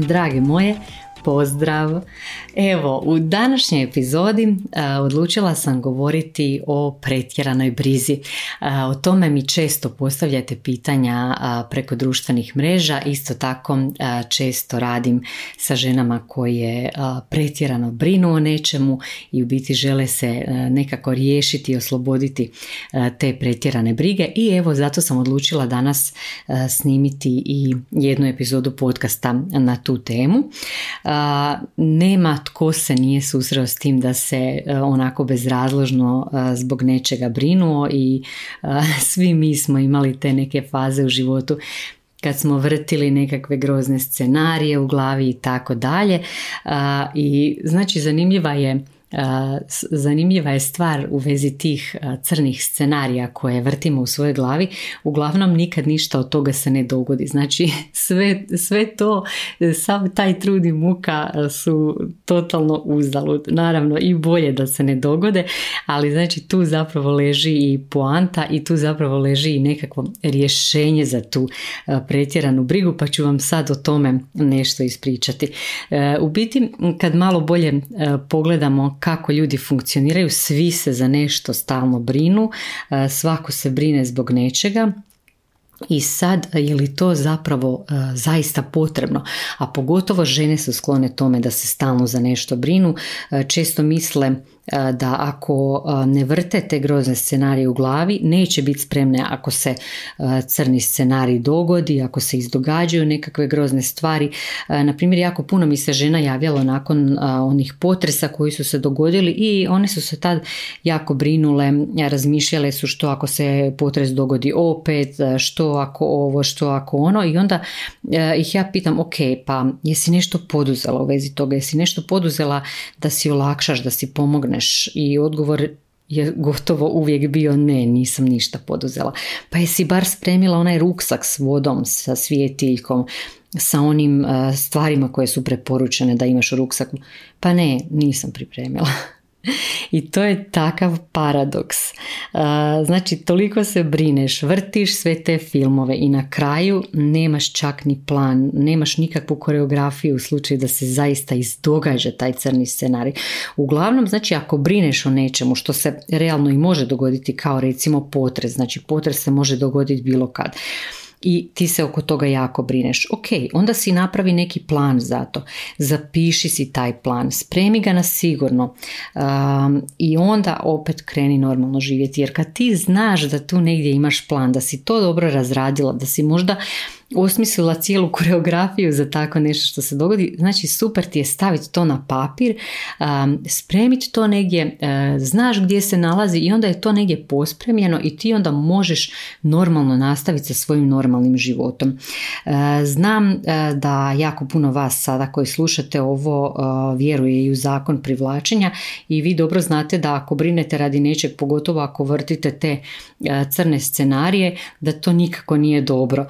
Drage moje, pozdrav! Evo, u današnjoj epizodi odlučila sam govoriti o pretjeranoj brizi. o tome mi često postavljate pitanja preko društvenih mreža. Isto tako često radim sa ženama koje pretjerano brinu o nečemu i u biti žele se nekako riješiti i osloboditi te pretjerane brige. I evo, zato sam odlučila danas snimiti i jednu epizodu podcasta na tu temu. Nema tko se nije susreo s tim da se e, onako bezrazložno e, zbog nečega brinuo i e, svi mi smo imali te neke faze u životu kad smo vrtili nekakve grozne scenarije u glavi i tako dalje. I znači zanimljiva je zanimljiva je stvar u vezi tih crnih scenarija koje vrtimo u svojoj glavi. Uglavnom nikad ništa od toga se ne dogodi. Znači sve, sve to, sav taj trud i muka su totalno uzalud. Naravno i bolje da se ne dogode, ali znači tu zapravo leži i poanta i tu zapravo leži i nekakvo rješenje za tu pretjeranu brigu pa ću vam sad o tome nešto ispričati. E, u biti kad malo bolje pogledamo kako ljudi funkcioniraju, svi se za nešto stalno brinu, e, svako se brine zbog nečega. I sad je li to zapravo e, zaista potrebno, a pogotovo žene su sklone tome da se stalno za nešto brinu, e, često misle da ako ne vrte te grozne scenarije u glavi, neće biti spremne ako se crni scenarij dogodi, ako se izdogađaju nekakve grozne stvari. Na primjer, jako puno mi se žena javljalo nakon onih potresa koji su se dogodili i one su se tad jako brinule, razmišljale su što ako se potres dogodi opet, što ako ovo, što ako ono i onda ih ja pitam, ok, pa jesi nešto poduzela u vezi toga, jesi nešto poduzela da si olakšaš, da si pomogne i odgovor je gotovo uvijek bio ne, nisam ništa poduzela. Pa jesi bar spremila onaj ruksak s vodom, sa svijetiljkom, sa onim stvarima koje su preporučene da imaš u ruksaku? Pa ne, nisam pripremila. I to je takav paradoks. Znači, toliko se brineš, vrtiš sve te filmove i na kraju nemaš čak ni plan, nemaš nikakvu koreografiju u slučaju da se zaista izdogađa taj crni scenarij. Uglavnom, znači, ako brineš o nečemu što se realno i može dogoditi kao recimo potres, znači potres se može dogoditi bilo kad i ti se oko toga jako brineš. Ok, onda si napravi neki plan za to. Zapiši si taj plan, spremi ga na sigurno um, i onda opet kreni normalno živjeti. Jer kad ti znaš da tu negdje imaš plan, da si to dobro razradila, da si možda osmislila cijelu koreografiju za tako nešto što se dogodi. Znači super ti je staviti to na papir, spremiti to negdje, e, znaš gdje se nalazi i onda je to negdje pospremljeno i ti onda možeš normalno nastaviti sa svojim normalnim životom. E, znam e, da jako puno vas sada koji slušate ovo vjeruje i u zakon privlačenja i vi dobro znate da ako brinete radi nečeg, pogotovo ako vrtite te crne scenarije, da to nikako nije dobro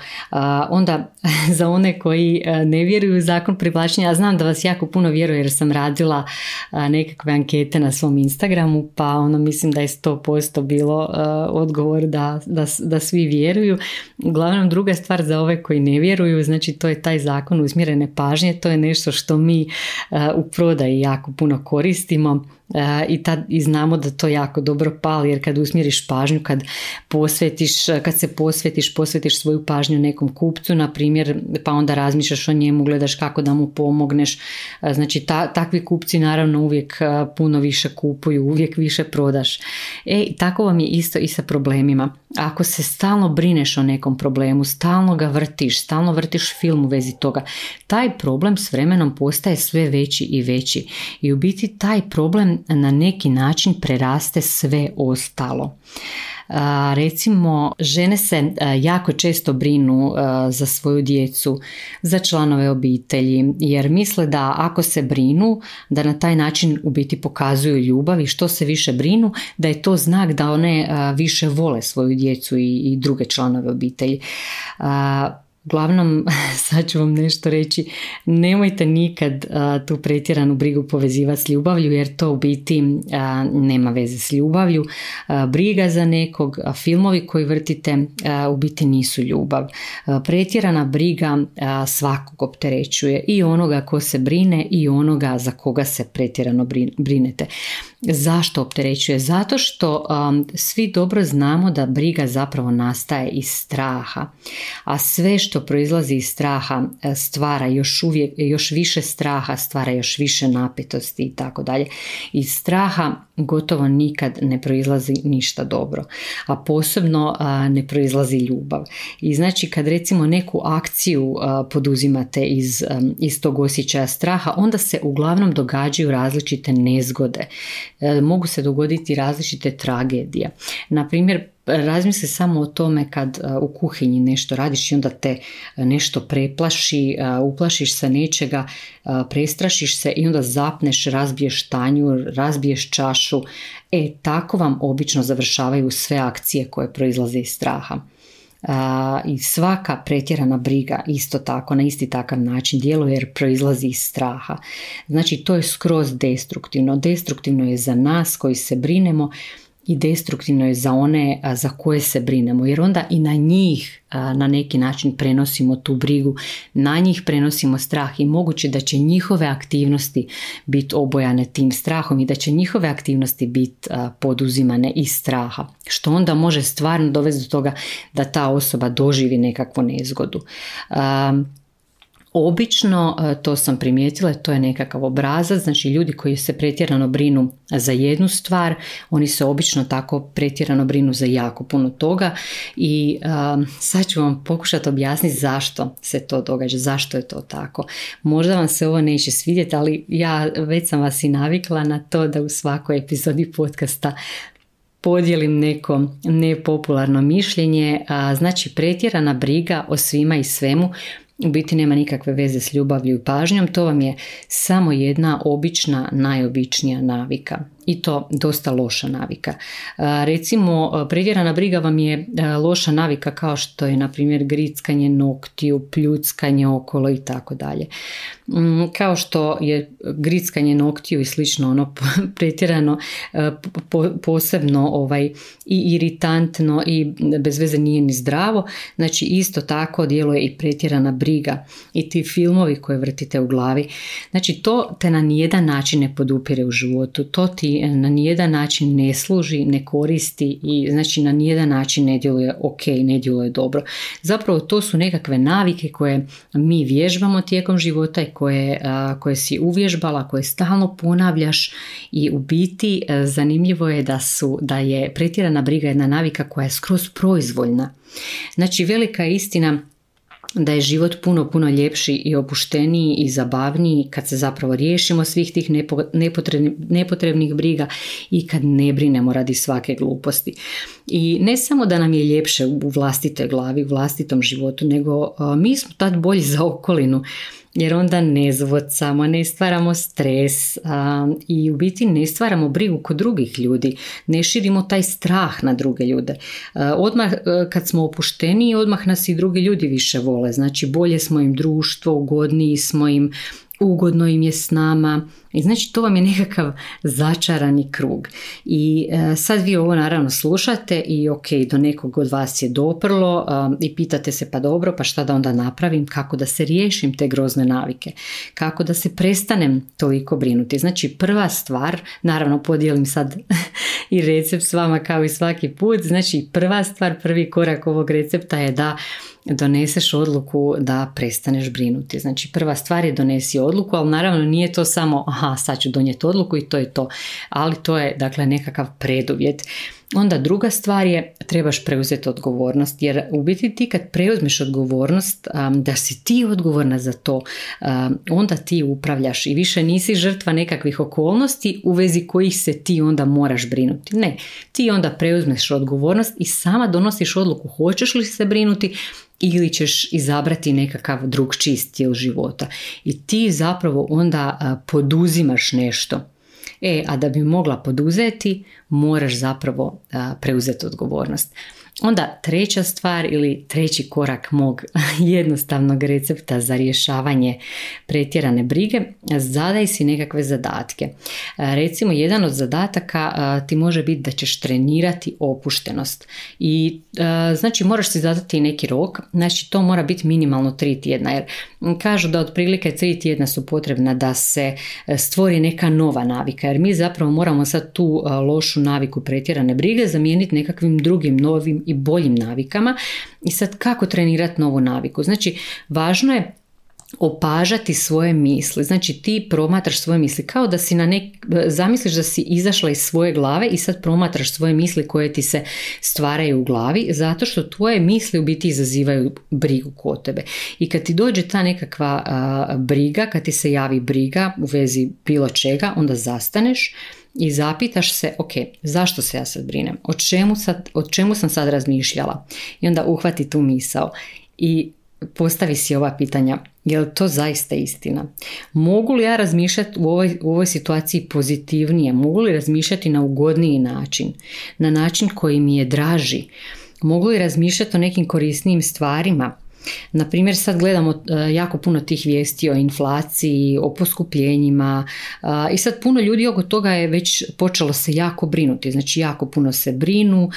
onda za one koji e, ne vjeruju u zakon privlačenja, ja znam da vas jako puno vjeruje jer sam radila e, nekakve ankete na svom Instagramu, pa ono mislim da je 100% bilo e, odgovor da, da, da svi vjeruju. Uglavnom druga stvar za ove koji ne vjeruju, znači to je taj zakon usmjerene pažnje, to je nešto što mi u prodaji jako puno koristimo i, tad, i znamo da to jako dobro pali jer kad usmjeriš pažnju, kad posvetiš, kad se posvetiš, posvetiš svoju pažnju nekom kupcu, na primjer, pa onda razmišljaš o njemu, gledaš kako da mu pomogneš. Znači, ta, takvi kupci naravno uvijek puno više kupuju, uvijek više prodaš. E, tako vam je isto i sa problemima. Ako se stalno brineš o nekom problemu, stalno ga vrtiš, stalno vrtiš film u vezi toga, taj problem s vremenom postaje sve veći i veći. I u biti taj problem na neki način preraste sve ostalo. Recimo, žene se jako često brinu za svoju djecu, za članove obitelji, jer misle da ako se brinu, da na taj način u biti pokazuju ljubav i što se više brinu, da je to znak da one više vole svoju djecu i druge članove obitelji. Uglavnom, sad ću vam nešto reći, nemojte nikad tu pretjeranu brigu povezivati s ljubavlju jer to u biti nema veze s ljubavlju. briga za nekog, filmovi koji vrtite u biti nisu ljubav. pretjerana briga svakog opterećuje i onoga ko se brine i onoga za koga se pretjerano brinete. Zašto opterećuje? Zato što svi dobro znamo da briga zapravo nastaje iz straha, a sve što proizlazi iz straha e, stvara još, uvijek, još više straha, stvara još više napetosti i tako dalje. Iz straha gotovo nikad ne proizlazi ništa dobro, a posebno ne proizlazi ljubav. I znači kad recimo neku akciju poduzimate iz, iz tog osjećaja straha, onda se uglavnom događaju različite nezgode. E, mogu se dogoditi različite tragedije. Na primjer, razmisli samo o tome kad u kuhinji nešto radiš i onda te nešto preplaši, uplašiš se nečega, prestrašiš se i onda zapneš, razbiješ tanju, razbiješ čašu. E, tako vam obično završavaju sve akcije koje proizlaze iz straha. I svaka pretjerana briga isto tako, na isti takav način djeluje jer proizlazi iz straha. Znači to je skroz destruktivno. Destruktivno je za nas koji se brinemo i destruktivno je za one za koje se brinemo jer onda i na njih na neki način prenosimo tu brigu, na njih prenosimo strah i moguće da će njihove aktivnosti biti obojane tim strahom i da će njihove aktivnosti biti poduzimane iz straha, što onda može stvarno dovesti do toga da ta osoba doživi nekakvu nezgodu. Obično, e, to sam primijetila, to je nekakav obrazac, znači ljudi koji se pretjerano brinu za jednu stvar, oni se obično tako pretjerano brinu za jako puno toga i um, sad ću vam pokušati objasniti zašto se to događa, zašto je to tako. Možda vam se ovo neće svidjeti, ali ja već sam vas i navikla na to da u svakoj epizodi podcasta podijelim neko nepopularno mišljenje, znači pretjerana briga o svima i svemu u biti nema nikakve veze s ljubavlju i pažnjom, to vam je samo jedna obična, najobičnija navika i to dosta loša navika. Recimo, pretjerana briga vam je loša navika kao što je, na primjer, grickanje noktiju, pljuckanje okolo i tako dalje. Mm, kao što je grickanje noktiju i slično ono pretjerano posebno ovaj i iritantno i bez veze nije ni zdravo, znači isto tako djeluje i pretjerana briga i ti filmovi koje vrtite u glavi. Znači to te na nijedan način ne podupire u životu, to ti na nijedan način ne služi, ne koristi i znači na nijedan način ne djeluje ok, ne djeluje dobro. Zapravo to su nekakve navike koje mi vježbamo tijekom života i koje, koje si uvježbala, koje stalno ponavljaš i u biti zanimljivo je da, su, da je pretjerana briga jedna navika koja je skroz proizvoljna. Znači velika je istina da je život puno, puno ljepši i opušteniji i zabavniji kad se zapravo riješimo svih tih nepotrebnih, nepotrebnih briga i kad ne brinemo radi svake gluposti. I ne samo da nam je ljepše u vlastitoj glavi, u vlastitom životu, nego mi smo tad bolji za okolinu jer onda ne zvocamo, ne stvaramo stres i u biti ne stvaramo brigu kod drugih ljudi, ne širimo taj strah na druge ljude. odmah e, kad smo opušteni, odmah nas i drugi ljudi više vole, znači bolje smo im društvo, ugodniji smo im, ugodno im je s nama. I znači to vam je nekakav začarani krug. I e, sad vi ovo naravno slušate i ok, do nekog od vas je doprlo i pitate se pa dobro, pa šta da onda napravim, kako da se riješim te grozne navike, kako da se prestanem toliko brinuti. Znači prva stvar, naravno podijelim sad i recept s vama kao i svaki put, znači prva stvar, prvi korak ovog recepta je da doneseš odluku da prestaneš brinuti. Znači prva stvar je donesi odluku, ali naravno nije to samo aha sad ću donijeti odluku i to je to, ali to je dakle nekakav preduvjet. Onda druga stvar je trebaš preuzeti odgovornost jer u biti ti kad preuzmeš odgovornost da si ti odgovorna za to onda ti upravljaš i više nisi žrtva nekakvih okolnosti u vezi kojih se ti onda moraš brinuti. Ne, ti onda preuzmeš odgovornost i sama donosiš odluku hoćeš li se brinuti ili ćeš izabrati nekakav drugčiji stil života. I ti zapravo onda poduzimaš nešto. E, a da bi mogla poduzeti, moraš zapravo preuzeti odgovornost. Onda treća stvar ili treći korak mog jednostavnog recepta za rješavanje pretjerane brige, zadaj si nekakve zadatke. Recimo, jedan od zadataka ti može biti da ćeš trenirati opuštenost. I znači moraš si zadati neki rok, znači to mora biti minimalno tri tjedna, jer kažu da otprilike tri tjedna su potrebna da se e, stvori neka nova navika, jer mi zapravo moramo sad tu lošu naviku pretjerane brige zamijeniti nekakvim drugim novim i boljim navikama. I sad kako trenirati novu naviku? Znači, važno je opažati svoje misli. Znači ti promatraš svoje misli kao da si na nek, zamisliš da si izašla iz svoje glave i sad promatraš svoje misli koje ti se stvaraju u glavi zato što tvoje misli u biti izazivaju brigu kod tebe. I kad ti dođe ta nekakva briga, kad ti se javi briga u vezi bilo čega, onda zastaneš i zapitaš se, ok, zašto se ja sad brinem? O čemu, sad, o čemu sam sad razmišljala? I onda uhvati tu misao i postavi si ova pitanja. Je li to zaista istina? Mogu li ja razmišljati u ovoj, u ovoj situaciji pozitivnije? Mogu li razmišljati na ugodniji način? Na način koji mi je draži? Mogu li razmišljati o nekim korisnijim stvarima? Na primjer, sad gledamo e, jako puno tih vijesti o inflaciji, o poskupljenjima i sad puno ljudi oko toga je već počelo se jako brinuti. Znači, jako puno se brinu,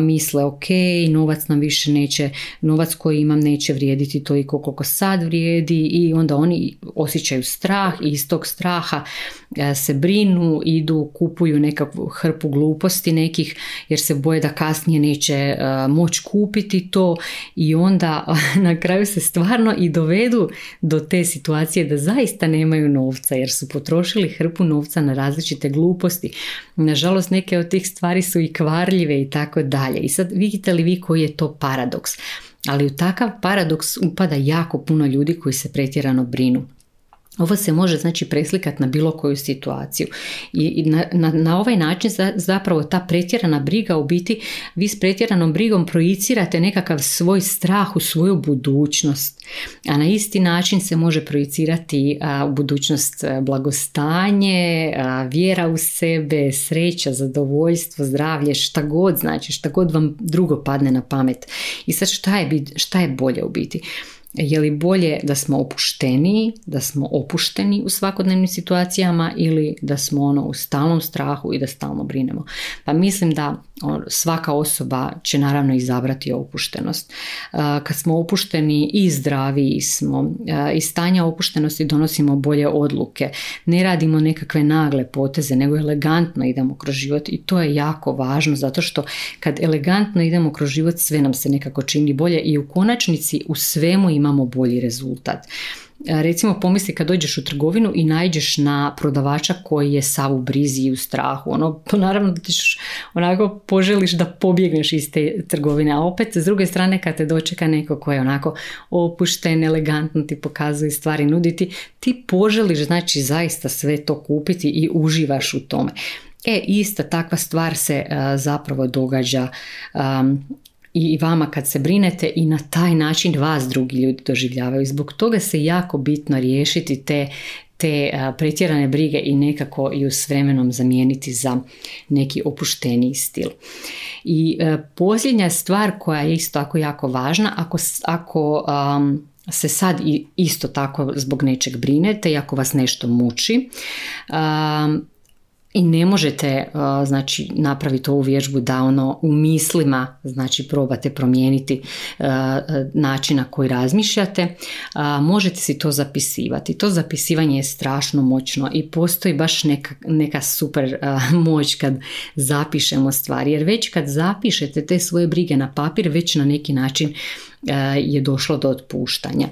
misle ok, novac nam više neće, novac koji imam neće vrijediti toliko koliko sad vrijedi i onda oni osjećaju strah i iz tog straha e, se brinu, idu, kupuju nekakvu hrpu gluposti nekih jer se boje da kasnije neće e, moći kupiti to i onda na kraju se stvarno i dovedu do te situacije da zaista nemaju novca jer su potrošili hrpu novca na različite gluposti. Nažalost neke od tih stvari su i kvarljive i tako dalje. I sad vidite li vi koji je to paradoks? Ali u takav paradoks upada jako puno ljudi koji se pretjerano brinu. Ovo se može znači preslikati na bilo koju situaciju i na, na, na ovaj način zapravo ta pretjerana briga u biti vi s pretjeranom brigom projicirate nekakav svoj strah u svoju budućnost a na isti način se može projicirati u budućnost blagostanje, vjera u sebe, sreća, zadovoljstvo, zdravlje, šta god znači, šta god vam drugo padne na pamet. I sad šta je, šta je bolje u biti? Je li bolje da smo opušteniji, da smo opušteni u svakodnevnim situacijama ili da smo ono u stalnom strahu i da stalno brinemo? Pa mislim da svaka osoba će naravno izabrati opuštenost. Kad smo opušteni i zdraviji smo, iz stanja opuštenosti donosimo bolje odluke, ne radimo nekakve nagle poteze, nego elegantno idemo kroz život i to je jako važno zato što kad elegantno idemo kroz život sve nam se nekako čini bolje i u konačnici u svemu imamo bolji rezultat. Recimo pomisli kad dođeš u trgovinu i najđeš na prodavača koji je sav u brizi i u strahu. Ono, naravno da ćeš onako poželiš da pobjegneš iz te trgovine. A opet s druge strane kad te dočeka neko koji je onako opušten, elegantno ti pokazuje stvari nuditi, ti poželiš znači zaista sve to kupiti i uživaš u tome. E, ista takva stvar se zapravo događa i vama kad se brinete i na taj način vas drugi ljudi doživljavaju. Zbog toga se jako bitno riješiti te te pretjerane brige i nekako ju s vremenom zamijeniti za neki opušteniji stil. I posljednja stvar koja je isto tako jako važna, ako, ako se sad isto tako zbog nečeg brinete i ako vas nešto muči, i ne možete uh, znači napraviti ovu vježbu da ono u mislima znači probate promijeniti uh, način na koji razmišljate možete si to zapisivati to zapisivanje je strašno moćno i postoji baš neka, neka super moć kad zapišemo stvari jer već kad zapišete te svoje brige na papir već na neki način je došlo do otpuštanja.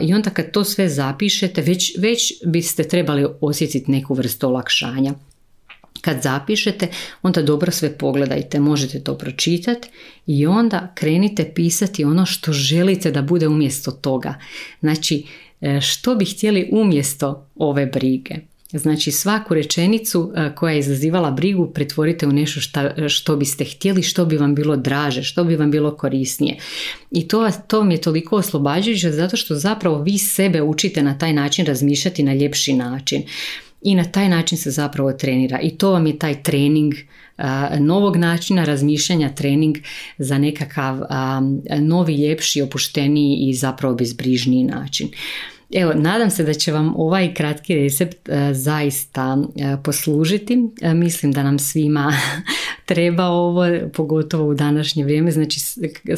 I onda kad to sve zapišete, već, već biste trebali osjetiti neku vrstu olakšanja. Kad zapišete, onda dobro sve pogledajte, možete to pročitati i onda krenite pisati ono što želite da bude umjesto toga. Znači, e, što bi htjeli umjesto ove brige. Znači svaku rečenicu e, koja je izazivala brigu pretvorite u nešto šta, što biste htjeli, što bi vam bilo draže, što bi vam bilo korisnije. I to, to vam je toliko oslobađajuće zato što zapravo vi sebe učite na taj način razmišljati na ljepši način i na taj način se zapravo trenira i to vam je taj trening novog načina razmišljanja trening za nekakav novi, ljepši, opušteniji i zapravo bezbrižniji način. Evo, nadam se da će vam ovaj kratki recept e, zaista e, poslužiti. E, mislim da nam svima treba ovo, pogotovo u današnje vrijeme, znači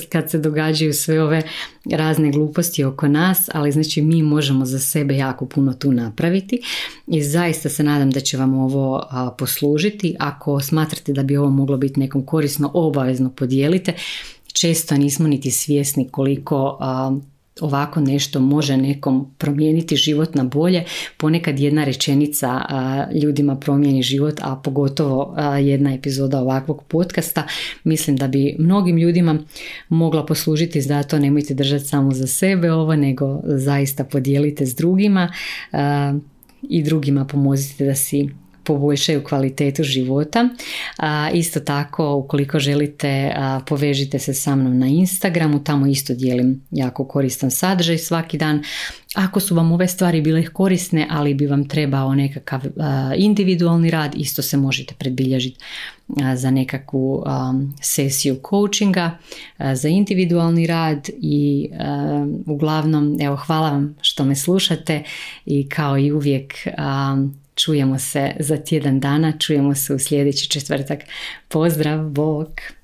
kad se događaju sve ove razne gluposti oko nas, ali znači mi možemo za sebe jako puno tu napraviti i zaista se nadam da će vam ovo poslužiti. Ako smatrate da bi ovo moglo biti nekom korisno, obavezno podijelite. Često nismo niti svjesni koliko ovako nešto može nekom promijeniti život na bolje. Ponekad jedna rečenica ljudima promijeni život, a pogotovo jedna epizoda ovakvog podcasta. Mislim da bi mnogim ljudima mogla poslužiti, zato nemojte držati samo za sebe ovo, nego zaista podijelite s drugima i drugima pomozite da si poboljšaju kvalitetu života. A, isto tako, ukoliko želite, povežite se sa mnom na Instagramu, tamo isto dijelim jako koristan sadržaj svaki dan. Ako su vam ove stvari bile korisne, ali bi vam trebao nekakav individualni rad, isto se možete predbilježiti za nekakvu sesiju coachinga, za individualni rad i uglavnom, evo, hvala vam što me slušate i kao i uvijek Čujemo se za tjedan dana, čujemo se u sljedeći četvrtak. Pozdrav, bok!